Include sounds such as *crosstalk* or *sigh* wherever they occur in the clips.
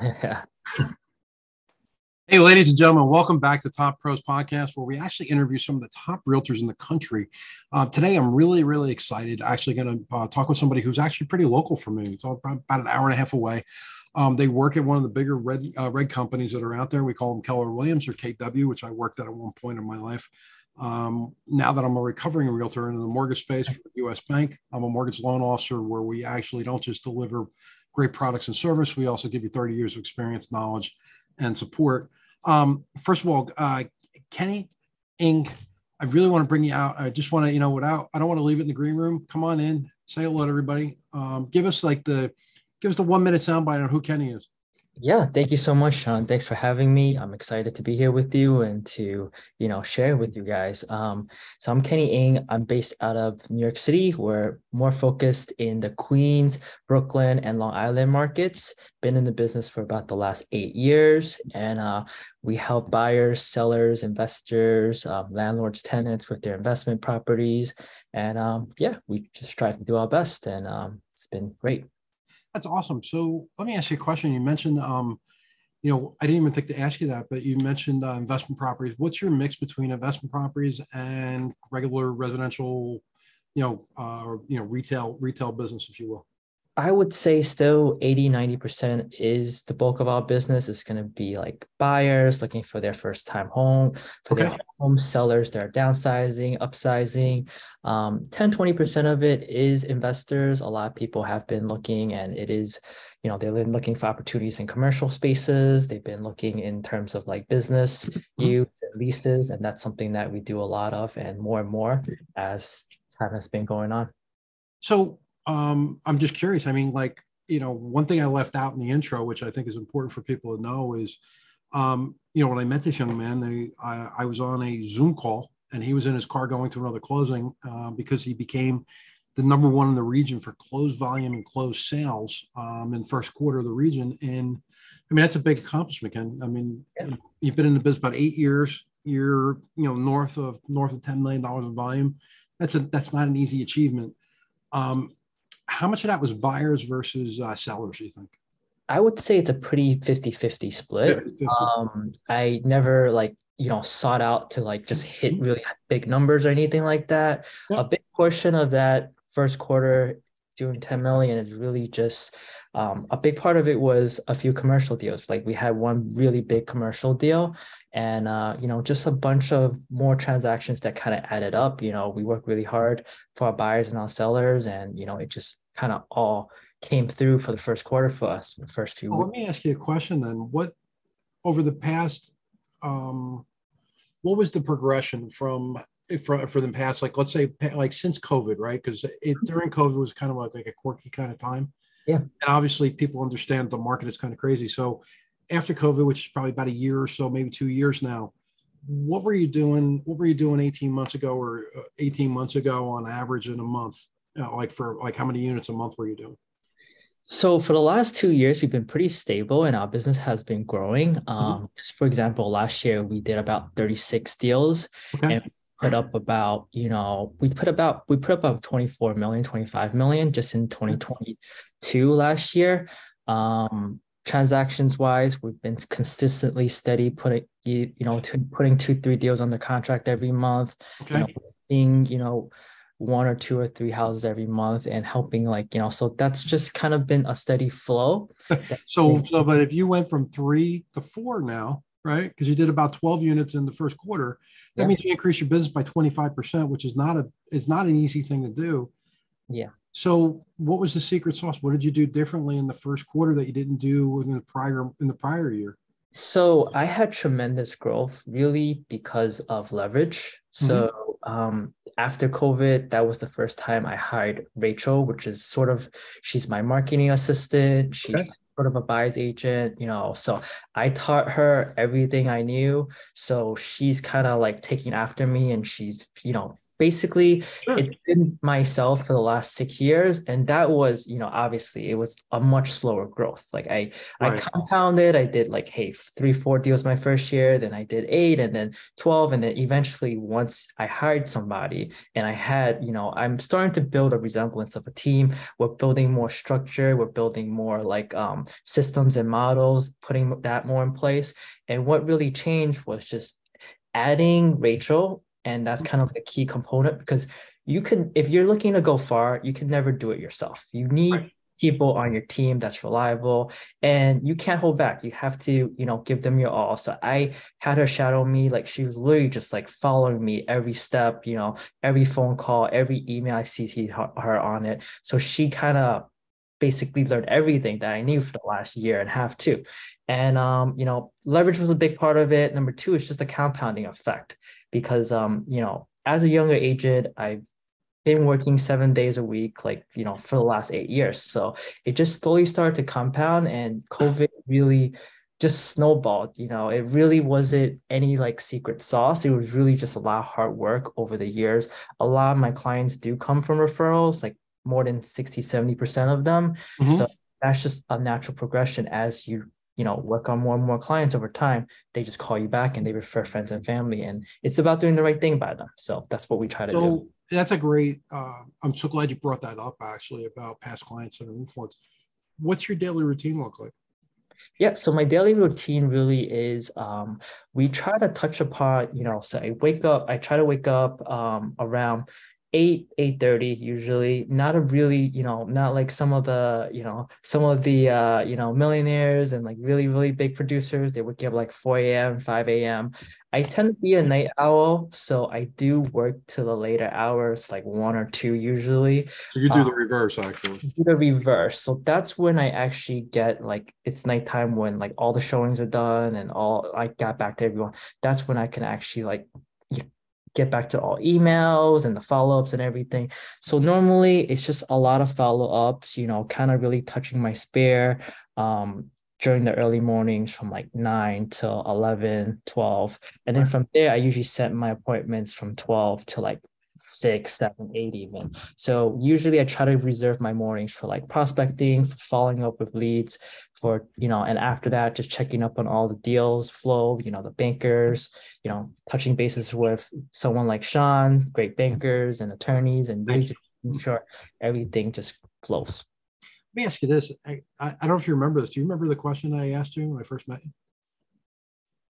*laughs* Hey, ladies and gentlemen, welcome back to Top Pros Podcast, where we actually interview some of the top realtors in the country. Uh, today, I'm really, really excited. Actually, going to uh, talk with somebody who's actually pretty local for me. It's all about an hour and a half away. Um, they work at one of the bigger red uh, red companies that are out there. We call them Keller Williams or KW, which I worked at at one point in my life. Um, now that I'm a recovering realtor in the mortgage space for U.S. Bank, I'm a mortgage loan officer where we actually don't just deliver great products and service. We also give you 30 years of experience, knowledge, and support. Um, first of all, uh, Kenny Eng, I really want to bring you out. I just want to, you know, without, I don't want to leave it in the green room. Come on in, say hello to everybody. Um, give us like the, give us the one minute soundbite on who Kenny is. Yeah, thank you so much, Sean. Thanks for having me. I'm excited to be here with you and to, you know, share with you guys. Um, so I'm Kenny Eng. I'm based out of New York City. We're more focused in the Queens, Brooklyn, and Long Island markets. Been in the business for about the last eight years, and uh, we help buyers, sellers, investors, um, landlords, tenants with their investment properties. And um, yeah, we just try to do our best, and um, it's been great. That's awesome. So let me ask you a question. You mentioned, um, you know, I didn't even think to ask you that, but you mentioned uh, investment properties. What's your mix between investment properties and regular residential, you know, uh, you know, retail retail business, if you will? I would say still 80, 90% is the bulk of our business. It's going to be like buyers looking for their first time home, for okay. their home sellers that are downsizing, upsizing. Um, 10, 20% of it is investors. A lot of people have been looking and it is, you know, they've been looking for opportunities in commercial spaces. They've been looking in terms of like business mm-hmm. use and leases. And that's something that we do a lot of and more and more as time has been going on. So um, I'm just curious. I mean, like, you know, one thing I left out in the intro, which I think is important for people to know, is, um, you know, when I met this young man, they, I, I, was on a Zoom call and he was in his car going to another closing uh, because he became the number one in the region for closed volume and closed sales um, in first quarter of the region. And I mean, that's a big accomplishment, Ken. I mean, yeah. you've been in the business about eight years. You're, you know, north of north of $10 million of volume. That's a, that's not an easy achievement. Um, how much of that was buyers versus uh, sellers, do you think? I would say it's a pretty 50 50 split. 50, 50. Um, I never like, you know, sought out to like just hit mm-hmm. really big numbers or anything like that. Yeah. A big portion of that first quarter doing 10 million is really just um, a big part of it was a few commercial deals. Like we had one really big commercial deal and, uh, you know, just a bunch of more transactions that kind of added up. You know, we work really hard for our buyers and our sellers and, you know, it just kind of all came through for the first quarter for us, the first few. Well, let me ask you a question then. What over the past, um, what was the progression from for for the past, like let's say like since COVID, right? Because it mm-hmm. during COVID was kind of like, like a quirky kind of time. Yeah. And obviously, people understand the market is kind of crazy. So after COVID, which is probably about a year or so, maybe two years now, what were you doing? What were you doing 18 months ago or uh, 18 months ago on average in a month? uh, like for like how many units a month were you doing? So for the last two years, we've been pretty stable and our business has been growing. Mm-hmm. Um, just for example, last year we did about 36 deals okay. and put up about, you know, we put about, we put up about 24 million, 25 million just in 2022 last year. Um, transactions wise, we've been consistently steady, putting, you, you know, putting two, three deals under contract every month. Okay. You know, seeing, you know, one or two or three houses every month and helping like you know so that's just kind of been a steady flow *laughs* so so but if you went from three to four now right because you did about 12 units in the first quarter that yeah. means you increase your business by 25% which is not a it's not an easy thing to do yeah so what was the secret sauce what did you do differently in the first quarter that you didn't do in the prior in the prior year so I had tremendous growth really because of leverage. So mm-hmm. um, after COVID, that was the first time I hired Rachel, which is sort of she's my marketing assistant. She's okay. Sort of a buyer's agent, you know. So I taught her everything I knew. So she's kind of like taking after me and she's, you know, basically sure. it's been myself for the last six years and that was you know obviously it was a much slower growth like i right. i compounded i did like hey three four deals my first year then i did eight and then 12 and then eventually once i hired somebody and i had you know i'm starting to build a resemblance of a team we're building more structure we're building more like um, systems and models putting that more in place and what really changed was just adding rachel and that's mm-hmm. kind of the key component because you can if you're looking to go far you can never do it yourself. You need right. people on your team that's reliable and you can't hold back. You have to you know give them your all. So i had her shadow me like she was literally just like following me every step you know every phone call every email i see her, her on it. So she kind of basically learned everything that i knew for the last year and a half too and um, you know, leverage was a big part of it. Number two is just a compounding effect because um, you know, as a younger agent, I've been working seven days a week, like you know, for the last eight years. So it just slowly started to compound, and COVID really just snowballed. You know, it really wasn't any like secret sauce. It was really just a lot of hard work over the years. A lot of my clients do come from referrals, like more than 60, 70% of them. Mm-hmm. So that's just a natural progression as you you know work on more and more clients over time. They just call you back and they refer friends and family and it's about doing the right thing by them. So that's what we try to so, do. that's a great uh, i'm so glad you brought that up actually about past clients and influence. What's your daily routine look like? Yeah, so my daily routine really is um, we try to touch upon, you know, so I wake up, I try to wake up um, around 8 8 30 usually not a really you know not like some of the you know some of the uh you know millionaires and like really really big producers they would get like 4 a.m 5 a.m i tend to be a night owl so i do work to the later hours like one or two usually. So you do um, the reverse actually. do the reverse. So that's when i actually get like it's nighttime when like all the showings are done and all i got back to everyone. That's when i can actually like get back to all emails and the follow-ups and everything. So normally it's just a lot of follow-ups, you know, kind of really touching my spare um, during the early mornings from like 9 till 11, 12. And then from there, I usually set my appointments from 12 to like six, seven, eight even. So usually I try to reserve my mornings for like prospecting, for following up with leads, for you know, and after that, just checking up on all the deals flow, you know, the bankers, you know, touching bases with someone like Sean, great bankers and attorneys, and really just sure everything just flows. Let me ask you this. I, I don't know if you remember this. Do you remember the question I asked you when I first met you?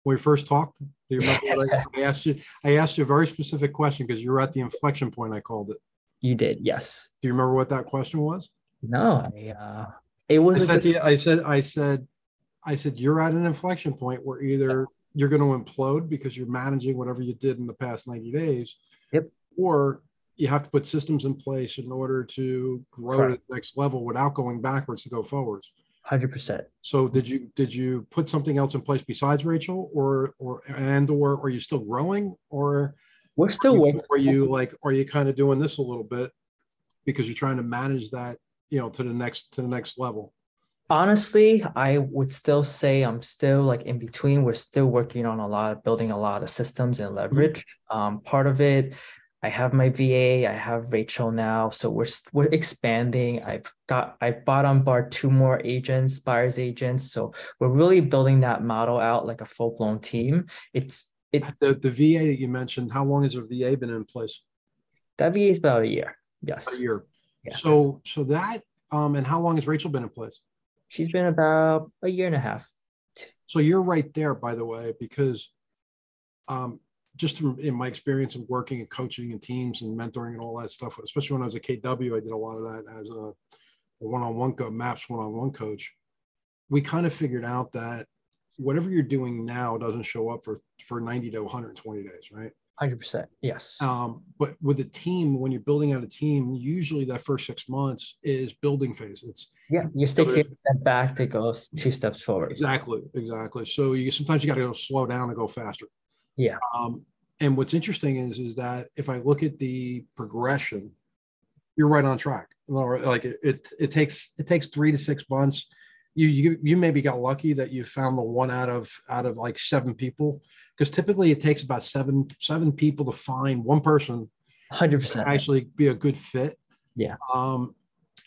when we first talked? Do you remember *laughs* I, I, asked you? I asked you a very specific question because you were at the inflection point. I called it. You did, yes. Do you remember what that question was? No, I, uh, it was. I said, good- you, I said, I said, I said, you're at an inflection point where either you're going to implode because you're managing whatever you did in the past 90 days. Yep. Or you have to put systems in place in order to grow Correct. to the next level without going backwards to go forwards. Hundred percent. So did you did you put something else in place besides Rachel, or or and or are you still growing, or we're still are working? Are you like are you kind of doing this a little bit because you're trying to manage that you know to the next to the next level? Honestly, I would still say I'm still like in between. We're still working on a lot of building a lot of systems and leverage. Mm-hmm. Um, part of it I have my VA, I have Rachel now, so we're we're expanding. I've got I bought on board two more agents, buyers agents, so we're really building that model out like a full blown team. It's it the the VA that you mentioned. How long has a VA been in place? That VA is about a year. Yes, a year. Yeah. So so that um and how long has Rachel been in place? She's been about a year and a half. So you're right there, by the way, because um just in my experience of working and coaching and teams and mentoring and all that stuff, especially when I was at KW, I did a lot of that as a, a one-on-one co- maps one-on-one coach. We kind of figured out that whatever you're doing now doesn't show up for for 90 to 120 days, right? 100%. Yes. Um, but with a team, when you're building out a team, usually that first six months is building phase. It's yeah, you a step back to go two steps forward. Exactly, exactly. So you sometimes you got to go slow down and go faster. Yeah. Um, and what's interesting is is that if I look at the progression, you're right on track. Like it, it, it takes it takes three to six months. You you you maybe got lucky that you found the one out of out of like seven people because typically it takes about seven seven people to find one person 100% actually be a good fit. Yeah. Um,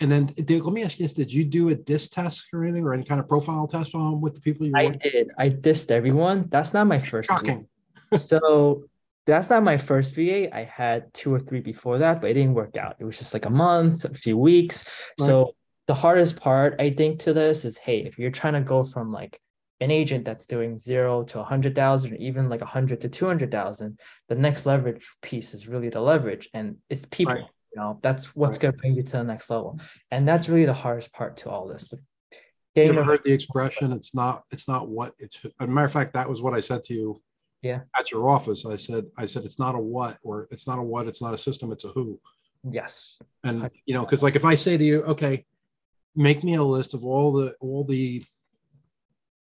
and then did, let me ask you this: Did you do a DISC test or anything, or any kind of profile test um, with the people you? I did. I dissed everyone. That's not my first. Shocking. *laughs* so that's not my first VA. I had two or three before that, but it didn't work out. It was just like a month, a few weeks. Right. So the hardest part, I think, to this is, hey, if you're trying to go from like an agent that's doing zero to a hundred thousand, or even like a hundred to two hundred thousand, the next leverage piece is really the leverage, and it's people. Right. You know, that's what's right. going to bring you to the next level, and that's really the hardest part to all this. You ever heard the expression? It's not. It's not what. It's. As a matter of fact, that was what I said to you. Yeah. At your office, I said. I said it's not a what, or it's not a what. It's not a system. It's a who. Yes. And you know, because like if I say to you, okay, make me a list of all the all the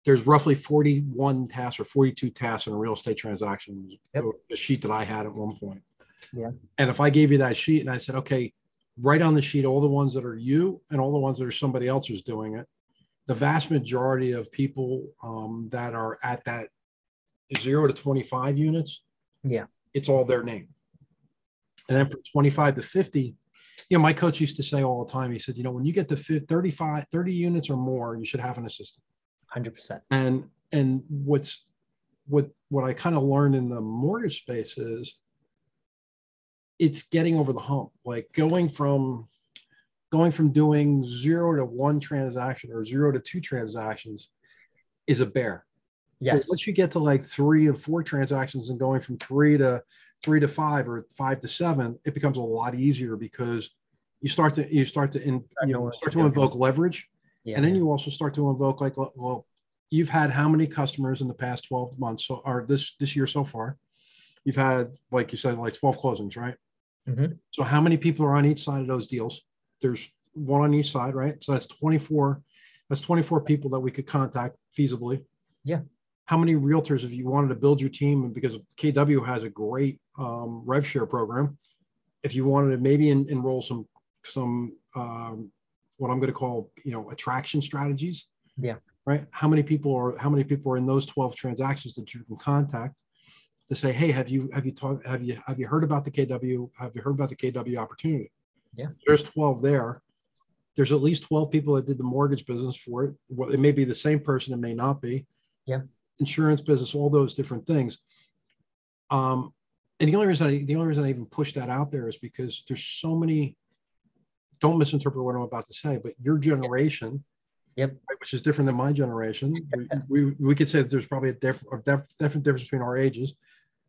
there's roughly 41 tasks or 42 tasks in a real estate transaction. Yep. a sheet that i had at one point. Yeah. And if i gave you that sheet and i said okay write on the sheet all the ones that are you and all the ones that are somebody else who's doing it the vast majority of people um, that are at that zero to 25 units yeah. it's all their name. And then from 25 to 50 you know, my coach used to say all the time, he said, you know, when you get to 35, 30 units or more, you should have an assistant. 100%. And, and what's, what, what I kind of learned in the mortgage space is it's getting over the hump, like going from, going from doing zero to one transaction or zero to two transactions is a bear. Yes. But once you get to like three and four transactions and going from three to three to five or five to seven, it becomes a lot easier because you start to you start to in, you know, start to invoke leverage, yeah. and then you also start to invoke like well, you've had how many customers in the past twelve months so, or this this year so far? You've had like you said like twelve closings, right? Mm-hmm. So how many people are on each side of those deals? There's one on each side, right? So that's twenty four. That's twenty four people that we could contact feasibly. Yeah how many realtors if you wanted to build your team? And because kw has a great um, rev share program. If you wanted to maybe en- enroll some some um, what i'm going to call you know attraction strategies. Yeah. Right? How many people are how many people are in those 12 transactions that you can contact to say hey have you have you talked have you have you heard about the kw have you heard about the kw opportunity? Yeah. There's 12 there. There's at least 12 people that did the mortgage business for it. Well, it may be the same person it may not be. Yeah insurance business, all those different things. Um, and the only reason I, the only reason I even push that out there is because there's so many. Don't misinterpret what I'm about to say, but your generation, yep, right, which is different than my generation. *laughs* we, we, we could say that there's probably a, diff, a def, different difference between our ages.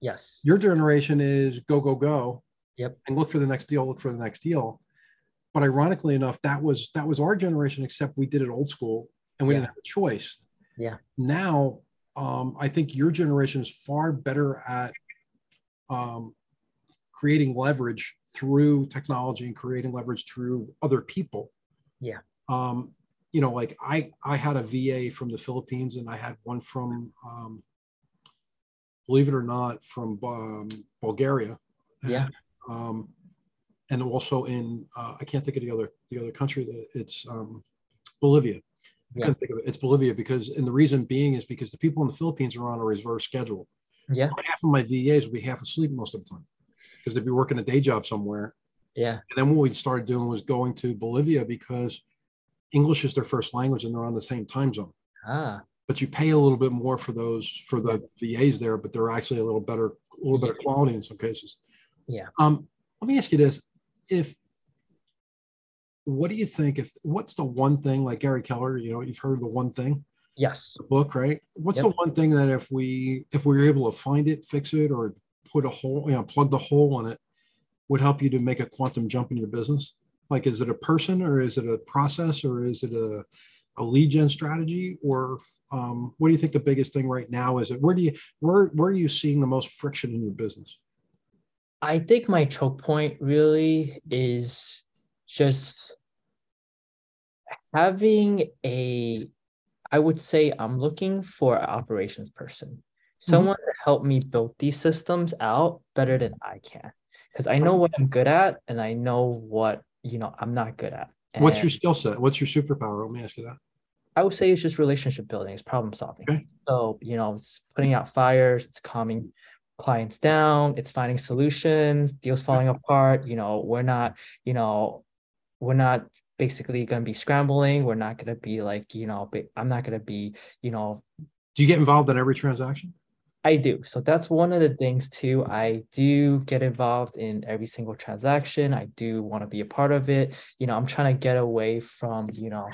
Yes. Your generation is go go go. Yep. And look for the next deal. Look for the next deal. But ironically enough, that was that was our generation, except we did it old school and we yeah. didn't have a choice. Yeah. Now um, I think your generation is far better at um, creating leverage through technology and creating leverage through other people. Yeah. Um, you know, like I I had a VA from the Philippines and I had one from, um, believe it or not, from um, Bulgaria. Yeah. And, *laughs* um, and also in uh, I can't think of the other the other country. that It's um, Bolivia. I couldn't think of it. It's Bolivia because, and the reason being is because the people in the Philippines are on a reverse schedule. Yeah. Half of my VAs would be half asleep most of the time because they'd be working a day job somewhere. Yeah. And then what we started doing was going to Bolivia because English is their first language and they're on the same time zone. Ah. But you pay a little bit more for those for the VAs there, but they're actually a little better, a little better quality in some cases. Yeah. Um, let me ask you this: If what do you think if what's the one thing like Gary Keller, you know, you've heard the one thing? Yes. book, right? What's yep. the one thing that if we if we were able to find it, fix it, or put a hole, you know, plug the hole in it, would help you to make a quantum jump in your business? Like, is it a person, or is it a process, or is it a a lead gen strategy, or um, what do you think the biggest thing right now is? It where do you where where are you seeing the most friction in your business? I think my choke point really is just having a i would say i'm looking for an operations person mm-hmm. someone mm-hmm. to help me build these systems out better than i can because i know what i'm good at and i know what you know i'm not good at and what's your skill set what's your superpower let me ask you that i would say it's just relationship building it's problem solving okay. so you know it's putting out fires it's calming clients down, it's finding solutions, deals falling apart. You know, we're not, you know, we're not basically going to be scrambling. We're not going to be like, you know, I'm not going to be, you know. Do you get involved in every transaction? I do. So that's one of the things too. I do get involved in every single transaction. I do want to be a part of it. You know, I'm trying to get away from, you know,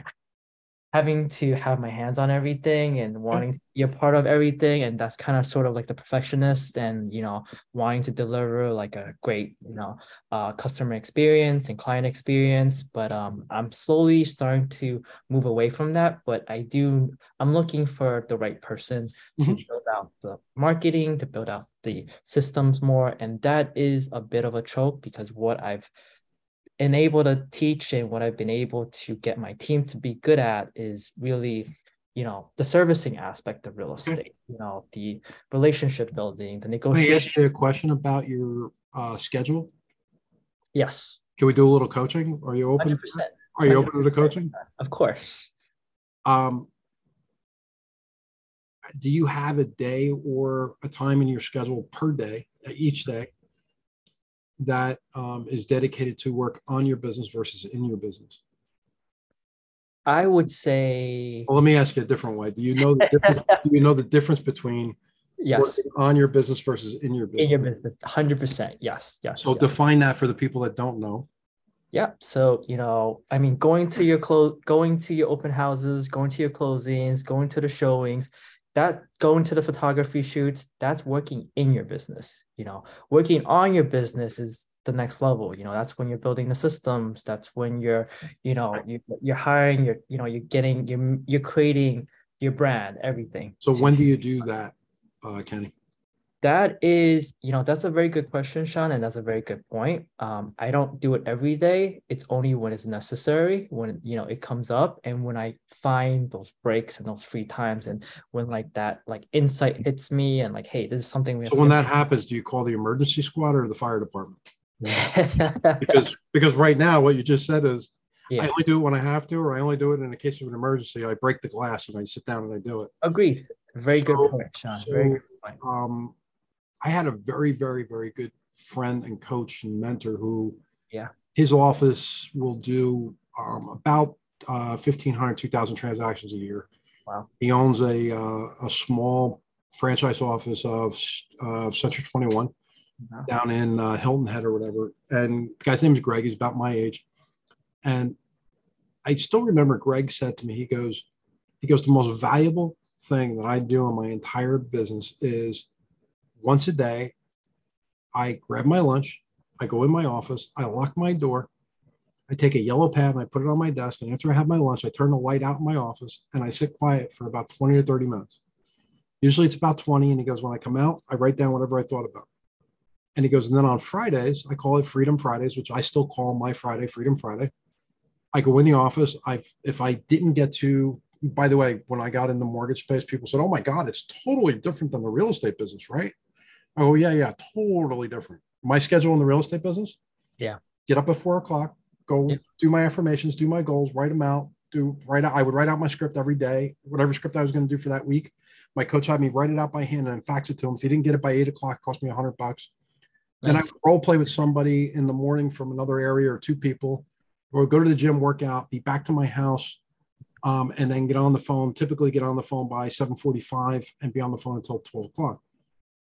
having to have my hands on everything and wanting to be a part of everything and that's kind of sort of like the perfectionist and you know wanting to deliver like a great you know uh, customer experience and client experience but um, i'm slowly starting to move away from that but i do i'm looking for the right person mm-hmm. to build out the marketing to build out the systems more and that is a bit of a choke because what i've able to teach and what I've been able to get my team to be good at is really, you know, the servicing aspect of real estate, you know, the relationship building, the negotiation. Let me ask you a question about your uh, schedule. Yes. Can we do a little coaching? Are you open? 100%. Are you open to the coaching? Of course. Um, do you have a day or a time in your schedule per day, each day, that um, is dedicated to work on your business versus in your business? I would say. Well, let me ask you a different way. Do you know the difference, *laughs* do you know the difference between yes on your business versus in your business? In your business, hundred percent. Yes, yes. So yes. define that for the people that don't know. Yeah. So you know, I mean, going to your close, going to your open houses, going to your closings, going to the showings, that going to the photography shoots that's working in your business you know. Working on your business is the next level you know. That's when you're building the systems that's when you're you know you, you're hiring you're you know you're getting you're, you're creating your brand everything so when do you do that uh, kenny that is, you know, that's a very good question, Sean, and that's a very good point. Um, I don't do it every day. It's only when it's necessary, when you know it comes up, and when I find those breaks and those free times, and when like that like insight hits me, and like, hey, this is something we. Have to do. So when that happens, do you call the emergency squad or the fire department? *laughs* because because right now, what you just said is, yeah. I only do it when I have to, or I only do it in the case of an emergency. I break the glass and I sit down and I do it. Agreed. Very so, good point, Sean. So, very good point. Um, I had a very, very, very good friend and coach and mentor who, yeah, his office will do um, about uh, 1,500, 2,000 transactions a year. Wow. He owns a, uh, a small franchise office of uh, Century 21 wow. down in uh, Hilton Head or whatever. And the guy's name is Greg. He's about my age. And I still remember Greg said to me, he goes, he goes, the most valuable thing that I do in my entire business is once a day, I grab my lunch, I go in my office, I lock my door, I take a yellow pad and I put it on my desk. And after I have my lunch, I turn the light out in my office and I sit quiet for about 20 or 30 minutes. Usually it's about 20. And he goes, When I come out, I write down whatever I thought about. And he goes, And then on Fridays, I call it Freedom Fridays, which I still call my Friday, Freedom Friday. I go in the office. I if I didn't get to, by the way, when I got in the mortgage space, people said, "Oh my God, it's totally different than the real estate business, right?" Oh yeah, yeah, totally different. My schedule in the real estate business. Yeah. Get up at four o'clock, go yeah. do my affirmations, do my goals, write them out, do write out. I would write out my script every day, whatever script I was going to do for that week. My coach had me write it out by hand and fax it to him. If he didn't get it by eight o'clock, it cost me a hundred bucks. Nice. Then I would role play with somebody in the morning from another area or two people, or go to the gym, work out, be back to my house, um, and then get on the phone. Typically, get on the phone by seven forty-five and be on the phone until twelve o'clock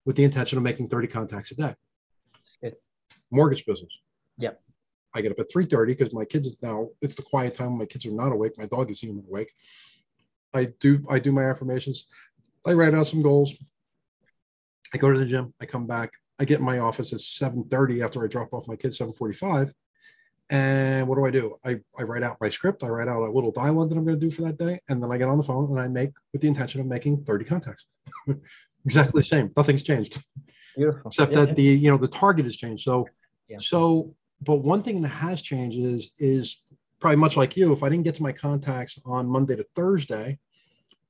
with the intention of making 30 contacts a day. Good. Mortgage business. Yep. I get up at 3:30 because my kids now it's the quiet time when my kids are not awake. My dog is even awake. I do I do my affirmations. I write out some goals. I go to the gym. I come back. I get in my office at 7:30 after I drop off my kids 7:45. And what do I do? I, I write out my script. I write out a little dialogue that I'm going to do for that day. And then I get on the phone and I make with the intention of making 30 contacts. *laughs* exactly the same. Nothing's changed. Beautiful. Except yeah, that yeah. the you know the target has changed. So yeah. so but one thing that has changed is is probably much like you. If I didn't get to my contacts on Monday to Thursday,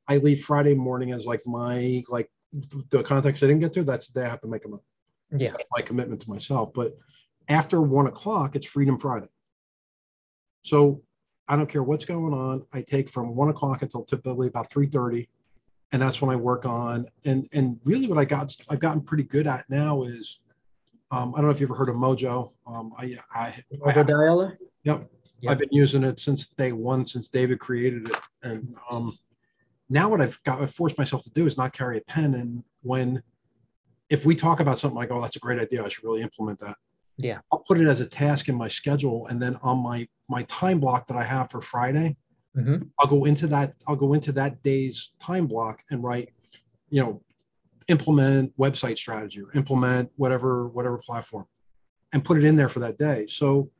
I leave Friday morning as like my like the contacts I didn't get to. That's the day I have to make them up. Yeah, that's my commitment to myself. But after one o'clock, it's Freedom Friday. So I don't care what's going on. I take from one o'clock until typically about three thirty and that's when I work on. And and really, what I got I've gotten pretty good at now is, um, I don't know if you ever heard of Mojo. Um, I I Mojo I, dialer. Yep. yep. I've been using it since day one, since David created it, and um, now what I've got I've forced myself to do is not carry a pen. And when if we talk about something like, oh, that's a great idea, I should really implement that. Yeah. I'll put it as a task in my schedule. And then on my my time block that I have for Friday, mm-hmm. I'll go into that, I'll go into that day's time block and write, you know, implement website strategy or implement whatever, whatever platform and put it in there for that day. So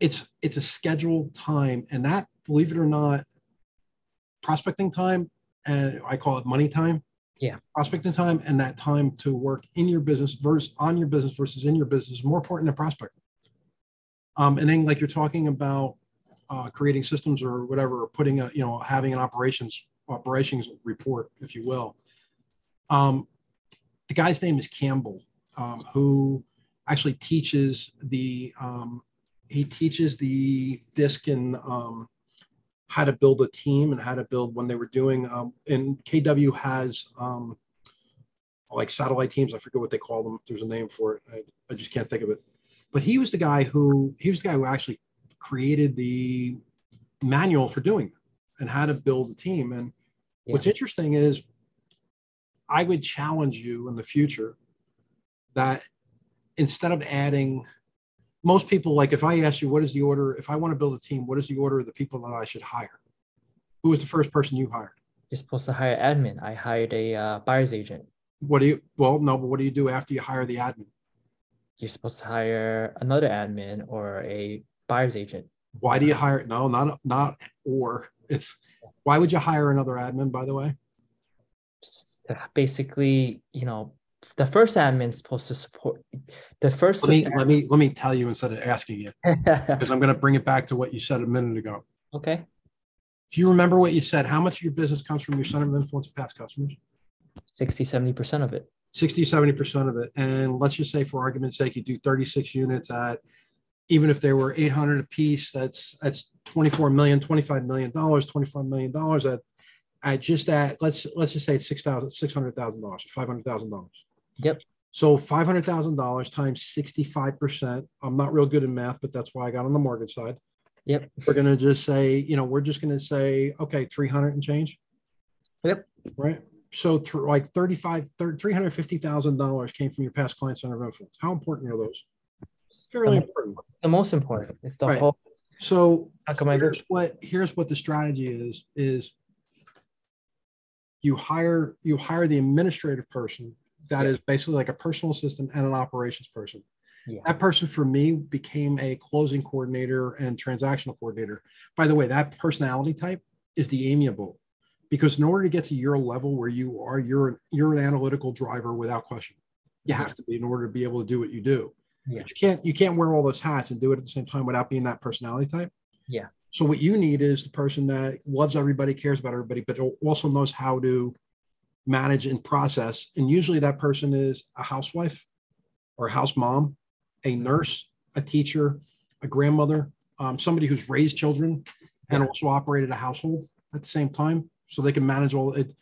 it's it's a scheduled time. And that, believe it or not, prospecting time and I call it money time. Yeah. Prospecting time and that time to work in your business versus on your business versus in your business is more important than prospecting. Um, and then like you're talking about uh, creating systems or whatever, or putting a, you know, having an operations operations report, if you will. Um, the guy's name is Campbell, um, who actually teaches the um, he teaches the disc and um, how to build a team and how to build when they were doing um, and KW has um, like satellite teams. I forget what they call them. There's a name for it. I, I just can't think of it. But he was the guy who he was the guy who actually created the manual for doing that and how to build a team. And yeah. what's interesting is I would challenge you in the future that instead of adding most people like if I ask you what is the order, if I want to build a team, what is the order of the people that I should hire? Who was the first person you hired? You're supposed to hire admin. I hired a uh, buyer's agent. What do you? Well, no, but what do you do after you hire the admin? You're supposed to hire another admin or a buyer's agent. Why do you hire? No, not not or. It's why would you hire another admin? By the way, basically, you know, the first admin is supposed to support the first. Let me let me let me tell you instead of asking you *laughs* because I'm going to bring it back to what you said a minute ago. Okay. If you remember what you said, how much of your business comes from your center of influence of past customers? 60, 70% of it. 60, 70% of it. And let's just say, for argument's sake, you do 36 units at, even if they were 800 a piece, that's that's 24 million, 25 million dollars, 25 million dollars at, at just at let's let's just say it's six thousand, six hundred thousand dollars, five hundred thousand dollars. Yep. So five hundred thousand dollars times sixty-five percent. I'm not real good in math, but that's why I got on the mortgage side. Yep. We're gonna just say, you know, we're just gonna say, okay, three hundred and change. Yep. Right. So through like 35, 350,000 dollars came from your past client center of influence. How important are those? Fairly the, important. The most important. It's the right. whole. So here's what here's what the strategy is: is you hire you hire the administrative person that yeah. is basically like a personal assistant and an operations person. Yeah. That person for me became a closing coordinator and transactional coordinator. By the way, that personality type is the amiable because in order to get to your level where you are, you're you're an analytical driver without question. You have to be in order to be able to do what you do. Yeah. But you can't you can't wear all those hats and do it at the same time without being that personality type. Yeah. So what you need is the person that loves everybody, cares about everybody, but also knows how to manage and process. And usually that person is a housewife or a house mom, a nurse, a teacher, a grandmother, um, somebody who's raised children and also operated a household at the same time so they can manage all it.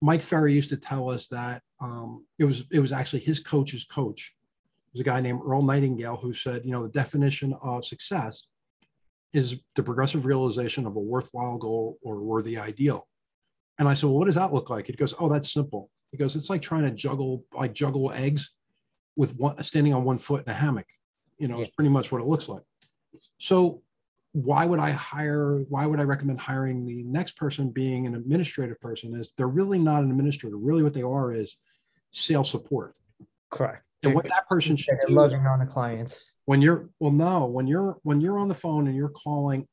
Mike Ferry used to tell us that um, it was it was actually his coach's coach. Was a guy named Earl Nightingale who said, you know, the definition of success is the progressive realization of a worthwhile goal or worthy ideal. And I said, well, what does that look like? He goes, oh, that's simple. He goes, it's like trying to juggle, like juggle eggs with one standing on one foot in a hammock. You know, yeah. it's pretty much what it looks like. So why would I hire, why would I recommend hiring the next person being an administrative person is they're really not an administrator. Really what they are is sales support. Correct. And what that person should do loving on the clients. When you're well, no, when you're when you're on the phone and you're calling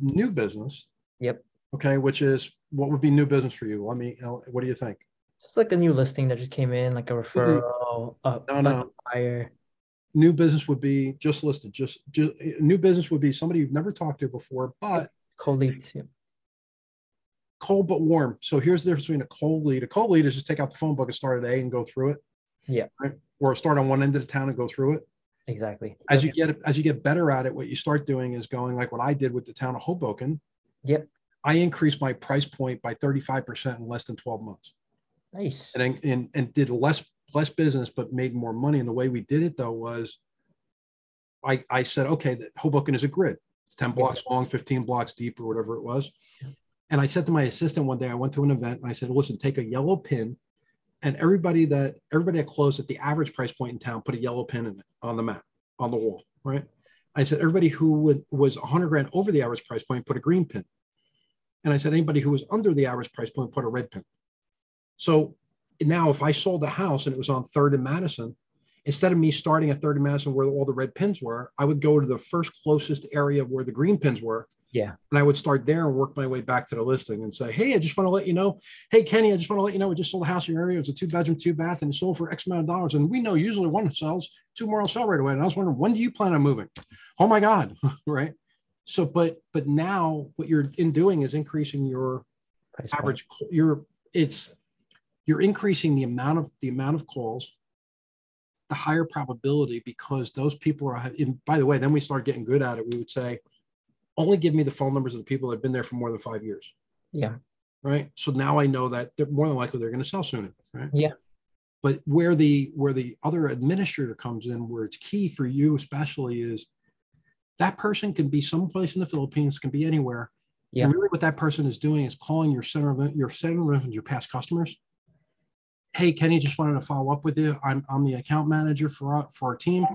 new business. Yep. Okay, which is what would be new business for you? Let me. know What do you think? it's like a new listing that just came in, like a referral, mm-hmm. a, no, no. buyer. New business would be just listed. Just, just new business would be somebody you've never talked to before, but cold leads. Yeah. Cold but warm. So here's the difference between a cold lead. A cold lead is just take out the phone book and start at A and go through it. Yeah. Right. Or start on one end of the town and go through it. Exactly. As okay. you get as you get better at it, what you start doing is going like what I did with the town of Hoboken. Yep. I increased my price point by 35% in less than 12 months. Nice. And, and, and did less, less business, but made more money. And the way we did it though was I, I said, okay, the Hoboken is a grid. It's 10 blocks long, 15 blocks deep or whatever it was. And I said to my assistant one day, I went to an event and I said, listen, take a yellow pin and everybody that everybody that closed at the average price point in town put a yellow pin in it on the map on the wall, right? I said everybody who would, was 100 grand over the average price point put a green pin, and I said anybody who was under the average price point put a red pin. So now, if I sold the house and it was on Third and Madison, instead of me starting at Third and Madison where all the red pins were, I would go to the first closest area where the green pins were yeah. And I would start there and work my way back to the listing and say, Hey, I just want to let you know, Hey, Kenny, I just want to let you know, we just sold a house in your area. It's a two bedroom, two bath, and it sold for X amount of dollars. And we know usually one sells, two more will sell right away. And I was wondering, when do you plan on moving? Oh my God. *laughs* right. So, but, but now what you're in doing is increasing your Price average, point. your, it's, you're increasing the amount of the amount of calls the higher probability because those people are in by the way then we start getting good at it we would say only give me the phone numbers of the people that have been there for more than five years. Yeah. Right. So now I know that they're more than likely they're going to sell sooner. Right. Yeah. But where the where the other administrator comes in, where it's key for you especially is that person can be someplace in the Philippines, can be anywhere. Yeah. And really what that person is doing is calling your center of your center of your past customers. Hey, Kenny, just wanted to follow up with you. I'm, I'm the account manager for our, for our team.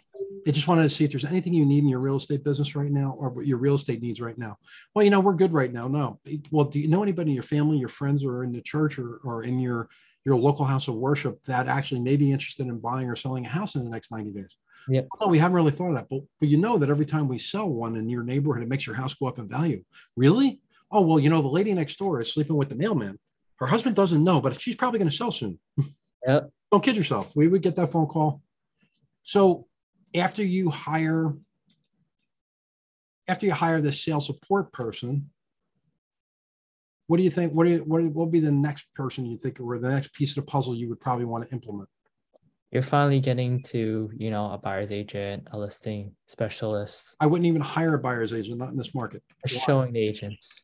I just wanted to see if there's anything you need in your real estate business right now or what your real estate needs right now. Well, you know, we're good right now. No. Well, do you know anybody in your family, your friends, or in the church or, or in your your local house of worship that actually may be interested in buying or selling a house in the next 90 days? Yeah. Well, no, we haven't really thought of that. But, but you know that every time we sell one in your neighborhood, it makes your house go up in value. Really? Oh, well, you know, the lady next door is sleeping with the mailman. Her husband doesn't know, but she's probably going to sell soon. *laughs* Yeah. Don't kid yourself. We would get that phone call. So after you hire after you hire the sales support person what do you think what, do you, what will be the next person you think or the next piece of the puzzle you would probably want to implement you're finally getting to you know a buyer's agent a listing specialist i wouldn't even hire a buyer's agent not in this market showing agents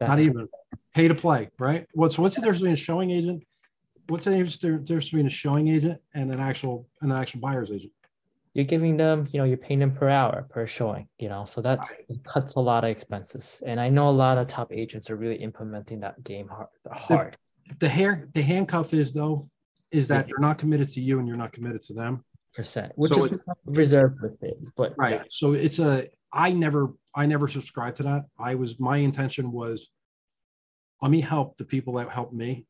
That's not even pay to play right what's what's the difference between a showing agent what's the difference between a showing agent and an actual an actual buyer's agent you're giving them, you know, you're paying them per hour per showing, you know, so that's it cuts a lot of expenses. And I know a lot of top agents are really implementing that game hard. hard. The, the hair, the handcuff is though, is that they're not committed to you and you're not committed to them. Percent, which so is reserved with it, but right. Yeah. So it's a. I never, I never subscribed to that. I was my intention was, let me help the people that helped me.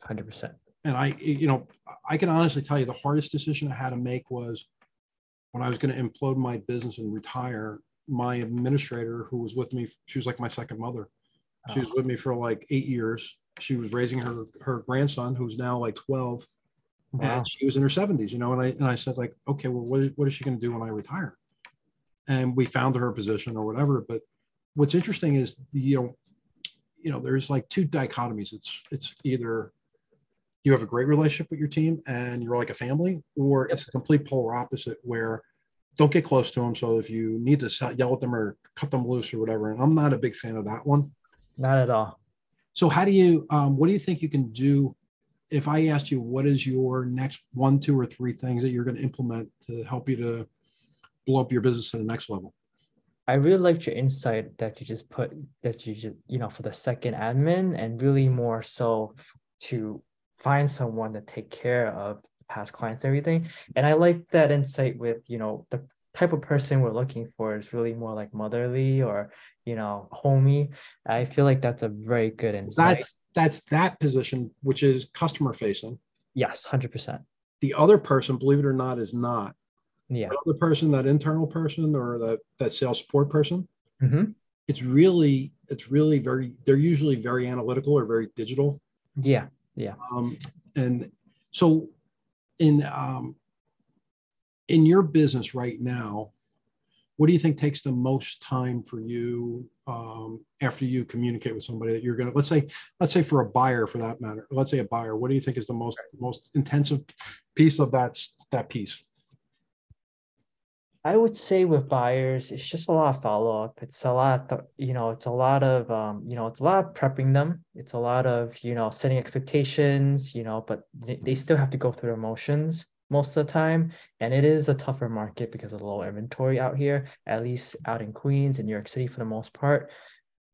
Hundred percent. And I, you know, I can honestly tell you the hardest decision I had to make was when I was going to implode my business and retire, my administrator who was with me, she was like my second mother. She was oh. with me for like eight years. She was raising her her grandson, who's now like 12. Wow. And she was in her 70s, you know. And I and I said, like, okay, well, what, what is she going to do when I retire? And we found her position or whatever. But what's interesting is you know, you know, there's like two dichotomies. It's it's either you have a great relationship with your team and you're like a family, or it's a complete polar opposite where don't get close to them. So if you need to yell at them or cut them loose or whatever, and I'm not a big fan of that one. Not at all. So how do you? Um, what do you think you can do? If I asked you, what is your next one, two, or three things that you're going to implement to help you to blow up your business to the next level? I really liked your insight that you just put that you just you know for the second admin and really more so to find someone to take care of past clients and everything. And I like that insight with, you know, the type of person we're looking for is really more like motherly or, you know, homey. I feel like that's a very good insight. That's that's that position, which is customer facing. Yes, hundred percent. The other person, believe it or not, is not. Yeah. The person, that internal person or that that sales support person, mm-hmm. it's really it's really very they're usually very analytical or very digital. Yeah. Yeah. Um, and so in um, in your business right now, what do you think takes the most time for you um, after you communicate with somebody that you're going to let's say let's say for a buyer for that matter let's say a buyer what do you think is the most most intensive piece of that that piece I would say with buyers, it's just a lot of follow up. It's a lot, of, you know, it's a lot of, um, you know, it's a lot of prepping them. It's a lot of, you know, setting expectations, you know, but they, they still have to go through emotions most of the time. And it is a tougher market because of the low inventory out here, at least out in Queens and New York City for the most part.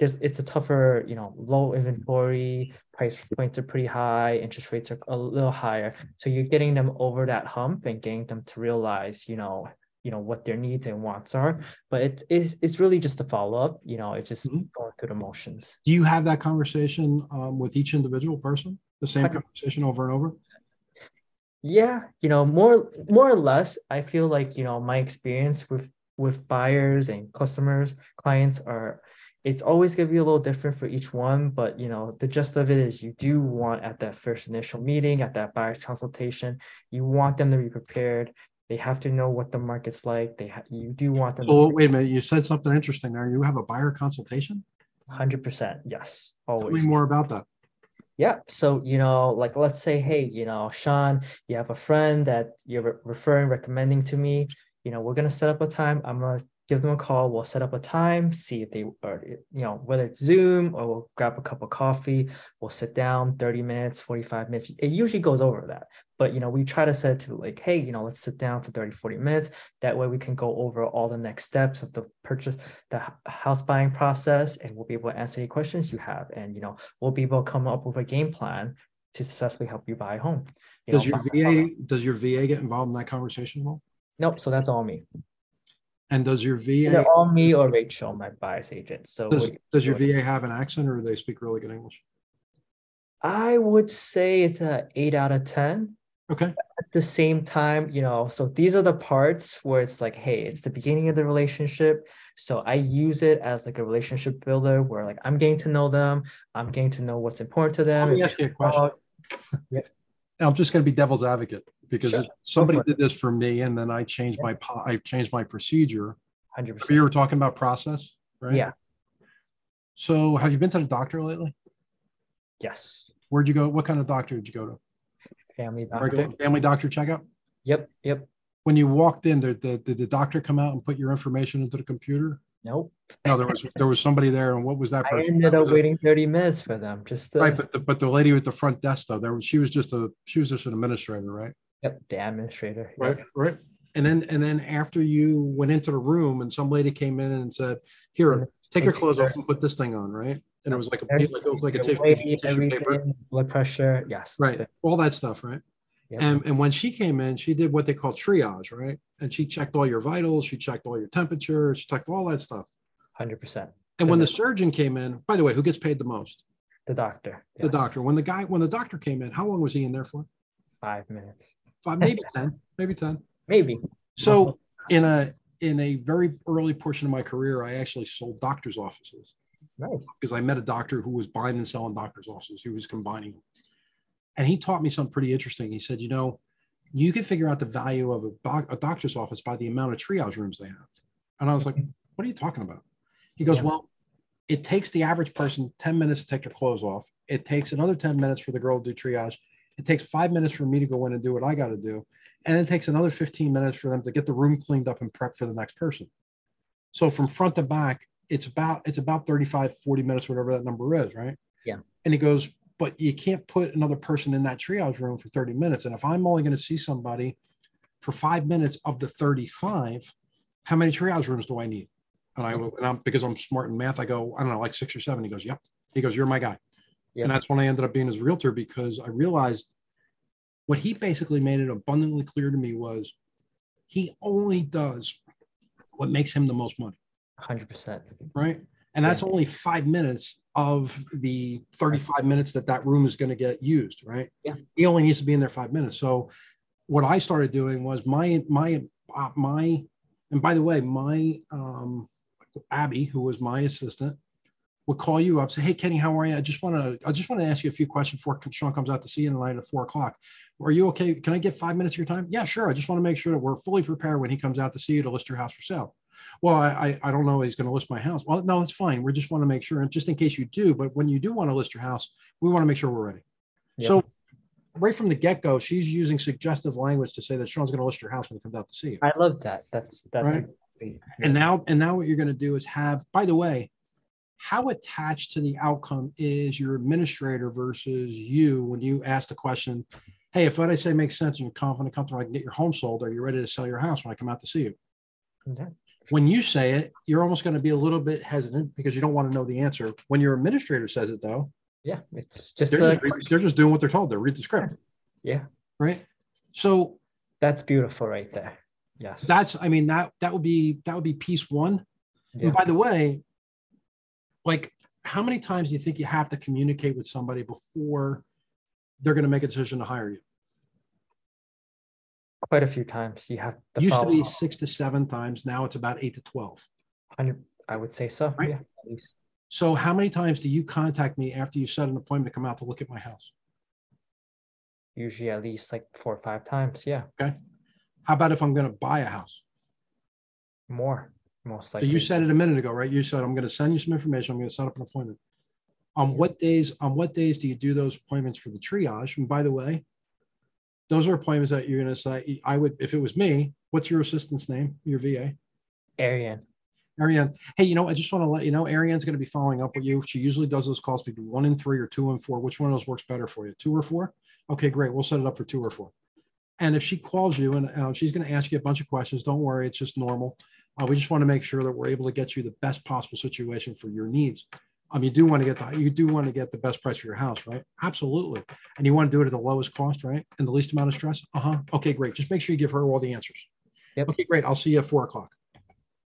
There's, it's a tougher, you know, low inventory, price points are pretty high, interest rates are a little higher. So you're getting them over that hump and getting them to realize, you know, you know what their needs and wants are but it is it's really just a follow-up you know it's just mm-hmm. going through the motions. Do you have that conversation um, with each individual person? The same conversation over and over? Yeah you know more more or less i feel like you know my experience with with buyers and customers clients are it's always going to be a little different for each one but you know the gist of it is you do want at that first initial meeting at that buyer's consultation you want them to be prepared they have to know what the market's like. They ha- you do want them. Oh, wait a minute! You said something interesting there. You have a buyer consultation. Hundred percent, yes. Always. Tell me more about that. Yeah. So, you know, like let's say, hey, you know, Sean, you have a friend that you're re- referring, recommending to me. You know, we're gonna set up a time. I'm gonna give them a call. We'll set up a time, see if they are, you know, whether it's Zoom or we'll grab a cup of coffee. We'll sit down 30 minutes, 45 minutes. It usually goes over that. But, you know, we try to set it to like, hey, you know, let's sit down for 30, 40 minutes. That way we can go over all the next steps of the purchase, the house buying process, and we'll be able to answer any questions you have. And, you know, we'll be able to come up with a game plan to successfully help you buy a home. You does know, your VA, does your VA get involved in that conversation at all? Nope. So that's all me. And does your VA Either all me or Rachel, my buyer's agent? So does, does your VA have an accent or do they speak really good English? I would say it's a eight out of ten. Okay. At the same time, you know, so these are the parts where it's like, hey, it's the beginning of the relationship. So I use it as like a relationship builder where like I'm getting to know them, I'm getting to know what's important to them. Let me ask you a question. yeah. *laughs* I'm just going to be devil's advocate because sure. somebody did this for me and then I changed yeah. my I changed my procedure. 100%. You were talking about process, right? Yeah. So, have you been to the doctor lately? Yes. Where'd you go? What kind of doctor did you go to? Family doctor. Regular family doctor checkup? Yep. Yep. When you walked in, did the, did the doctor come out and put your information into the computer? Nope. No, there was there was somebody there, and what was that? Person? I ended up waiting thirty minutes for them. Just to... right, but the, but the lady at the front desk though, there was she was just a she was just an administrator, right? Yep, the administrator. Right, yep. right. And then and then after you went into the room, and some lady came in and said, "Here, mm-hmm. take your clothes off and put this thing on," right? And it was like a like it was like a tissue, tissue paper, blood pressure, yes, right, all that stuff, right? Yep. And, and when she came in, she did what they call triage, right? And she checked all your vitals, she checked all your temperature, she checked all that stuff. 100%. And when the surgeon came in, by the way, who gets paid the most? The doctor. The doctor. When the guy, when the doctor came in, how long was he in there for? Five minutes. Five, maybe 10, maybe 10. Maybe. So in a, in a very early portion of my career, I actually sold doctor's offices. Nice. Because I met a doctor who was buying and selling doctor's offices. He was combining them. And he taught me something pretty interesting. He said, you know, you can figure out the value of a, doc- a doctor's office by the amount of triage rooms they have. And I was like, what are you talking about? He goes, yeah. well, it takes the average person 10 minutes to take their clothes off. It takes another 10 minutes for the girl to do triage. It takes five minutes for me to go in and do what I got to do. And it takes another 15 minutes for them to get the room cleaned up and prep for the next person. So from front to back, it's about it's about 35, 40 minutes, whatever that number is, right? Yeah. And he goes, but you can't put another person in that triage room for 30 minutes. And if I'm only going to see somebody for five minutes of the 35, how many triage rooms do I need? And I, and I'm, because I'm smart in math, I go, I don't know, like six or seven. He goes, yep. He goes, you're my guy. Yep. And that's when I ended up being his realtor because I realized what he basically made it abundantly clear to me was he only does what makes him the most money. 100%. Right. And that's yeah. only five minutes of the 35 minutes that that room is going to get used, right? Yeah. He only needs to be in there five minutes. So what I started doing was my, my, uh, my, and by the way, my, um, Abby, who was my assistant, would call you up, say, "Hey, Kenny, how are you? I just want to, I just want to ask you a few questions before Sean comes out to see you tonight at four o'clock. Are you okay? Can I get five minutes of your time? Yeah, sure. I just want to make sure that we're fully prepared when he comes out to see you to list your house for sale. Well, I, I don't know he's going to list my house. Well, no, it's fine. We just want to make sure, and just in case you do, but when you do want to list your house, we want to make sure we're ready. Yep. So right from the get go, she's using suggestive language to say that Sean's going to list your house when he comes out to see you. I love that. That's that's right. Great, and now and now what you're going to do is have. By the way, how attached to the outcome is your administrator versus you when you ask the question, "Hey, if what I say makes sense and you're confident, comfortable, I can get your home sold. Are you ready to sell your house when I come out to see you?" Okay. When you say it, you're almost going to be a little bit hesitant because you don't want to know the answer. When your administrator says it, though, yeah, it's just they're, just, they're just doing what they're told. They read the script. Yeah. Right. So that's beautiful right there. Yes. That's I mean that that would be that would be piece one. Yeah. And by the way, like how many times do you think you have to communicate with somebody before they're going to make a decision to hire you? Quite a few times. You have to used to be six to seven times. Now it's about eight to twelve. I would say so. Right? Yeah, at least. So, how many times do you contact me after you set an appointment to come out to look at my house? Usually at least like four or five times. Yeah. Okay. How about if I'm going to buy a house? More, most likely. So you said it a minute ago, right? You said I'm going to send you some information. I'm going to set up an appointment. On what days? On what days do you do those appointments for the triage? And by the way, those are appointments that you're going to say. I would, if it was me. What's your assistant's name? Your VA. Ariane. Ariane, hey, you know, I just want to let you know Ariane's going to be following up with you. She usually does those calls between one and three or two and four. Which one of those works better for you? Two or four? Okay, great. We'll set it up for two or four. And if she calls you and uh, she's going to ask you a bunch of questions, don't worry, it's just normal. Uh, we just want to make sure that we're able to get you the best possible situation for your needs. Um, you do want to get the you do want to get the best price for your house, right? Absolutely. And you want to do it at the lowest cost, right? And the least amount of stress. Uh huh. Okay, great. Just make sure you give her all the answers. Yep. Okay, great. I'll see you at four o'clock.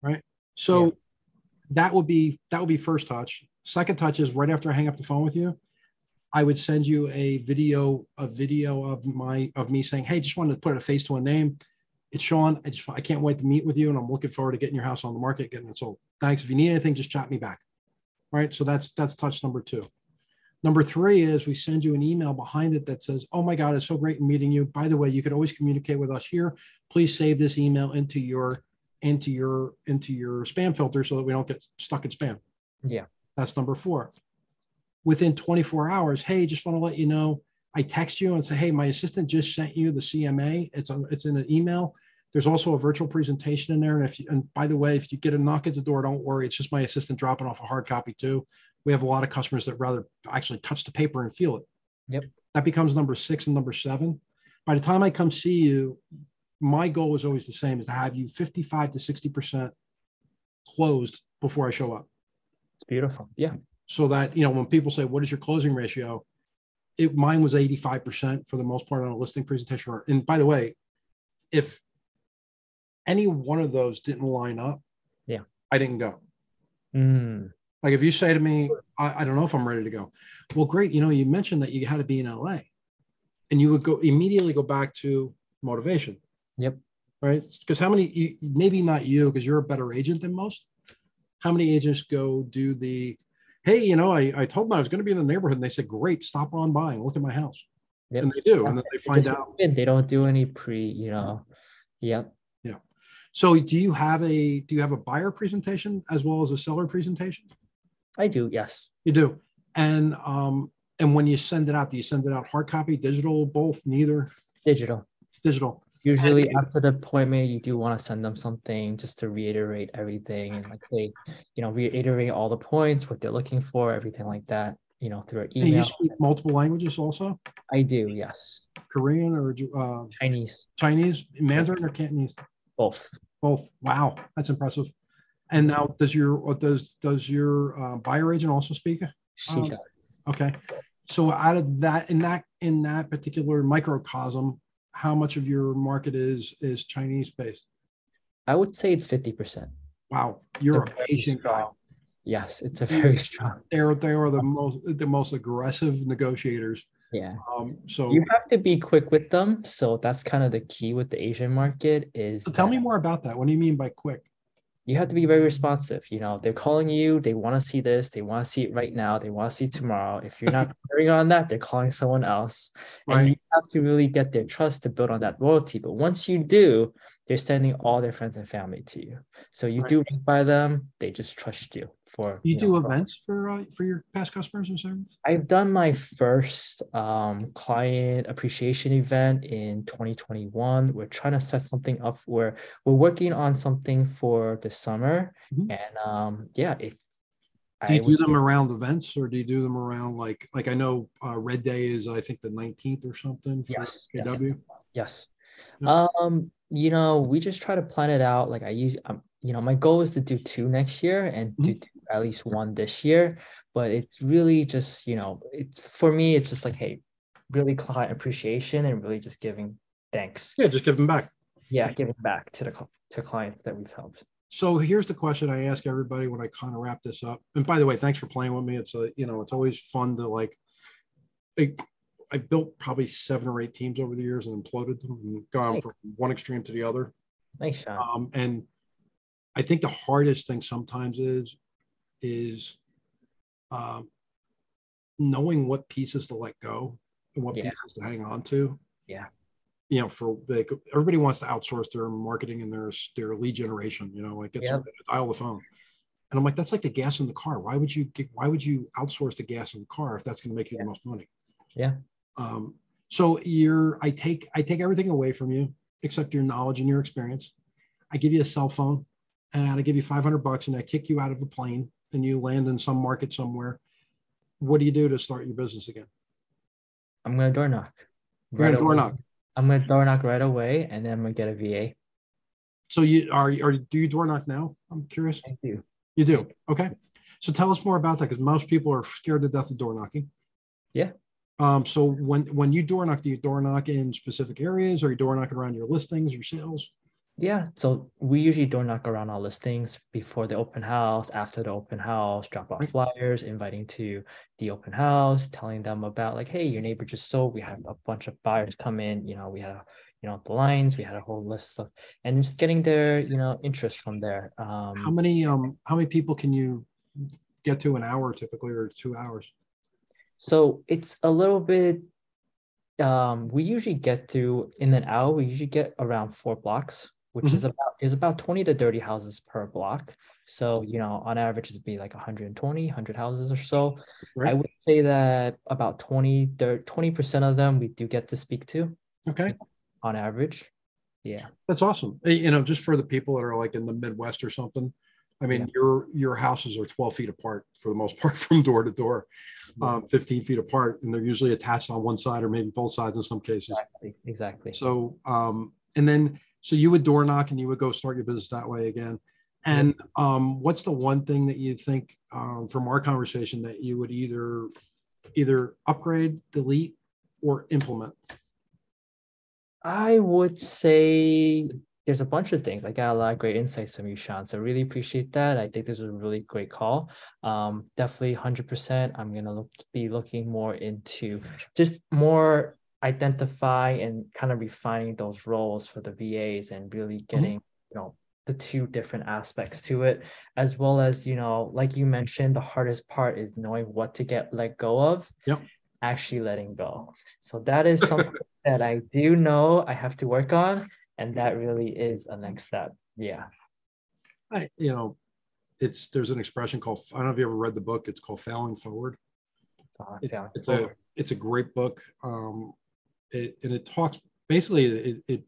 Right. So yeah that would be that would be first touch. Second touch is right after I hang up the phone with you. I would send you a video, a video of my of me saying, "Hey, just wanted to put a face to a name. It's Sean. I just I can't wait to meet with you, and I'm looking forward to getting your house on the market, getting it sold. Thanks. If you need anything, just chat me back. All right. So that's that's touch number two. Number three is we send you an email behind it that says, "Oh my God, it's so great meeting you. By the way, you can always communicate with us here. Please save this email into your into your into your spam filter so that we don't get stuck in spam. Yeah. That's number four. Within 24 hours, hey, just want to let you know, I text you and say, hey, my assistant just sent you the CMA. It's it's in an email. There's also a virtual presentation in there. And if you, and by the way, if you get a knock at the door, don't worry. It's just my assistant dropping off a hard copy too. We have a lot of customers that rather actually touch the paper and feel it. Yep. That becomes number six and number seven. By the time I come see you, my goal is always the same is to have you 55 to 60% closed before I show up. It's beautiful. Yeah. So that, you know, when people say, what is your closing ratio? It, mine was 85% for the most part on a listing presentation. And by the way, if any one of those didn't line up, yeah, I didn't go. Mm. Like if you say to me, I, I don't know if I'm ready to go. Well, great. You know, you mentioned that you had to be in LA and you would go immediately go back to motivation. Yep. Right. Because how many, maybe not you, because you're a better agent than most. How many agents go do the, hey, you know, I, I told them I was going to be in the neighborhood and they said, great, stop on by and look at my house. Yep. And they do. And then they find out. They don't do any pre, you know, yep. Yeah. So do you have a, do you have a buyer presentation as well as a seller presentation? I do. Yes. You do. And, um, and when you send it out, do you send it out hard copy, digital, both, neither? Digital. Digital usually after the appointment you do want to send them something just to reiterate everything and like they you know reiterate all the points what they're looking for everything like that you know through an email you speak multiple languages also? I do yes. Korean or uh, chinese. Chinese mandarin or cantonese? Both. Both. Wow that's impressive. And now does your does does your uh, buyer agent also speak? She um, does. Okay. So out of that in that in that particular microcosm how much of your market is is Chinese based? I would say it's 50%. Wow. You're a patient guy. Yes, it's a very strong. They're they are the most the most aggressive negotiators. Yeah. Um, so you have to be quick with them. So that's kind of the key with the Asian market is so tell me more about that. What do you mean by quick? You have to be very responsive. You know, they're calling you, they want to see this, they want to see it right now, they want to see it tomorrow. If you're not *laughs* hearing on that, they're calling someone else. Right. And you have to really get their trust to build on that loyalty. But once you do, they're sending all their friends and family to you. So you right. do right by them, they just trust you for you, you do know, events for uh, for your past customers and service? I've done my first um, client appreciation event in 2021 we're trying to set something up where we're working on something for the summer mm-hmm. and um, yeah it, do you I do them around events or do you do them around like like i know uh, red day is i think the 19th or something for yes, KW? yes. Yes um you know we just try to plan it out. Like i use um, you know my goal is to do two next year and mm-hmm. to do at least one this year but it's really just you know it's for me it's just like hey really client appreciation and really just giving thanks yeah just giving back yeah giving back to the to clients that we've helped so here's the question i ask everybody when i kind of wrap this up and by the way thanks for playing with me it's a you know it's always fun to like it, I built probably seven or eight teams over the years and imploded them and gone Thanks. from one extreme to the other. Nice shot. Um, and I think the hardest thing sometimes is is um, knowing what pieces to let go and what yeah. pieces to hang on to. Yeah. You know, for like everybody wants to outsource their marketing and their their lead generation. You know, like yep. dial the phone. And I'm like, that's like the gas in the car. Why would you get, why would you outsource the gas in the car if that's going to make you yeah. the most money? Yeah. Um, so you're I take I take everything away from you except your knowledge and your experience. I give you a cell phone and I give you 500 bucks and I kick you out of a plane and you land in some market somewhere, what do you do to start your business again? I'm going to door knock. Right door knock. I'm going to door knock right away and then I'm going to get a VA. So you are, are do you door knock now? I'm curious. I do. You do? Okay. So tell us more about that because most people are scared to death of door knocking. Yeah. Um, so when when you door knock, do you door knock in specific areas or you door knocking around your listings or sales? Yeah, so we usually door knock around all those things before the open house, after the open house, drop off flyers, inviting to the open house, telling them about like, hey, your neighbor just sold. We had a bunch of buyers come in. You know, we had a, you know, the lines. We had a whole list of, and just getting their, you know, interest from there. Um, how many um how many people can you get to an hour typically or two hours? So it's a little bit. Um, we usually get through in an hour. We usually get around four blocks which mm-hmm. is about is about 20 to 30 houses per block. So, you know, on average it'd be like 120, 100 houses or so. Right. I would say that about 20 20% of them we do get to speak to. Okay. On average. Yeah. That's awesome. You know, just for the people that are like in the Midwest or something. I mean, yeah. your your houses are 12 feet apart for the most part *laughs* from door to door, yeah. um, 15 feet apart, and they're usually attached on one side or maybe both sides in some cases. Exactly. Exactly. So, um, and then so you would door knock and you would go start your business that way again. And um, what's the one thing that you think um, from our conversation that you would either either upgrade, delete, or implement? I would say there's a bunch of things. I got a lot of great insights from you, Sean. So really appreciate that. I think this was a really great call. Um, definitely 100%. I'm gonna look, be looking more into just more identify and kind of refining those roles for the VAs and really mm-hmm. getting, mm-hmm. you know, the two different aspects to it, as well as, you know, like you mentioned, the hardest part is knowing what to get let go of. Yep. Actually letting go. So that is something *laughs* that I do know I have to work on. And that really is a next step. Yeah. I, you know, it's there's an expression called I don't know if you ever read the book. It's called Failing Forward. Uh, it's, it's a it's a great book. Um, it, and it talks basically it, it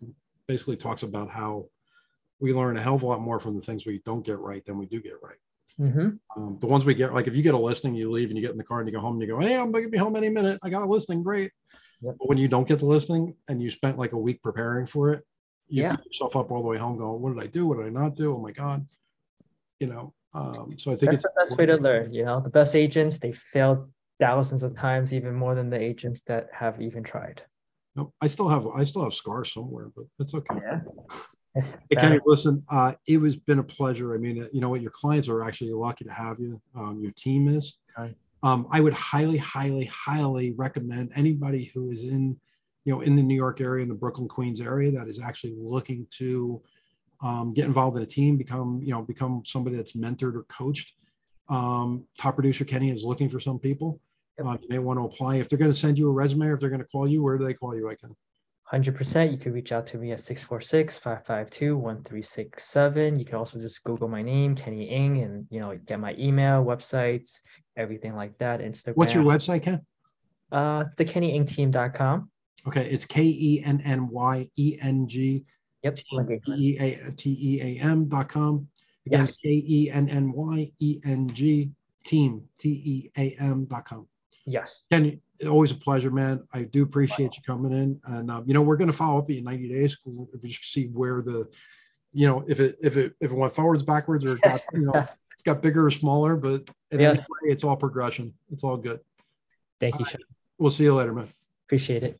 basically talks about how we learn a hell of a lot more from the things we don't get right than we do get right. Mm-hmm. Um, the ones we get, like if you get a listing, you leave and you get in the car and you go home and you go, Hey, I'm going to be home any minute. I got a listing. Great. Yep. But when you don't get the listing and you spent like a week preparing for it, you yeah. yourself up all the way home going, what did I do? What did I not do? Oh my God. You know, um, so I think That's it's the best way to learn. You know, the best agents, they failed thousands of times, even more than the agents that have even tried. Nope. I still have I still have scars somewhere, but that's okay. Yeah. Hey, Kenny, listen, uh, it was been a pleasure. I mean, you know what, your clients are actually lucky to have you. Um, your team is. Um, I would highly, highly, highly recommend anybody who is in, you know, in the New York area, in the Brooklyn, Queens area, that is actually looking to um, get involved in a team, become, you know, become somebody that's mentored or coached. Um, top producer Kenny is looking for some people. Uh, you may want to apply if they're going to send you a resume or if they're going to call you. Where do they call you? I can. 100%. You can reach out to me at 646 552 1367. You can also just Google my name, Kenny Eng, and you know, get my email, websites, everything like that. Instagram. What's your website, Ken? Uh, it's the kennyengteam.com. Okay, it's K E N N Y E N G Yep. T E A T E A M dot com. Again, K E N N Y E N G team T E A M dot com. Yes. Ken, always a pleasure, man. I do appreciate you coming in, and uh, you know we're going to follow up in 90 days. We just see where the, you know, if it if it if it went forwards, backwards, or got you know *laughs* got bigger or smaller, but yeah. it's all progression. It's all good. Thank you, Sean. We'll see you later, man. Appreciate it.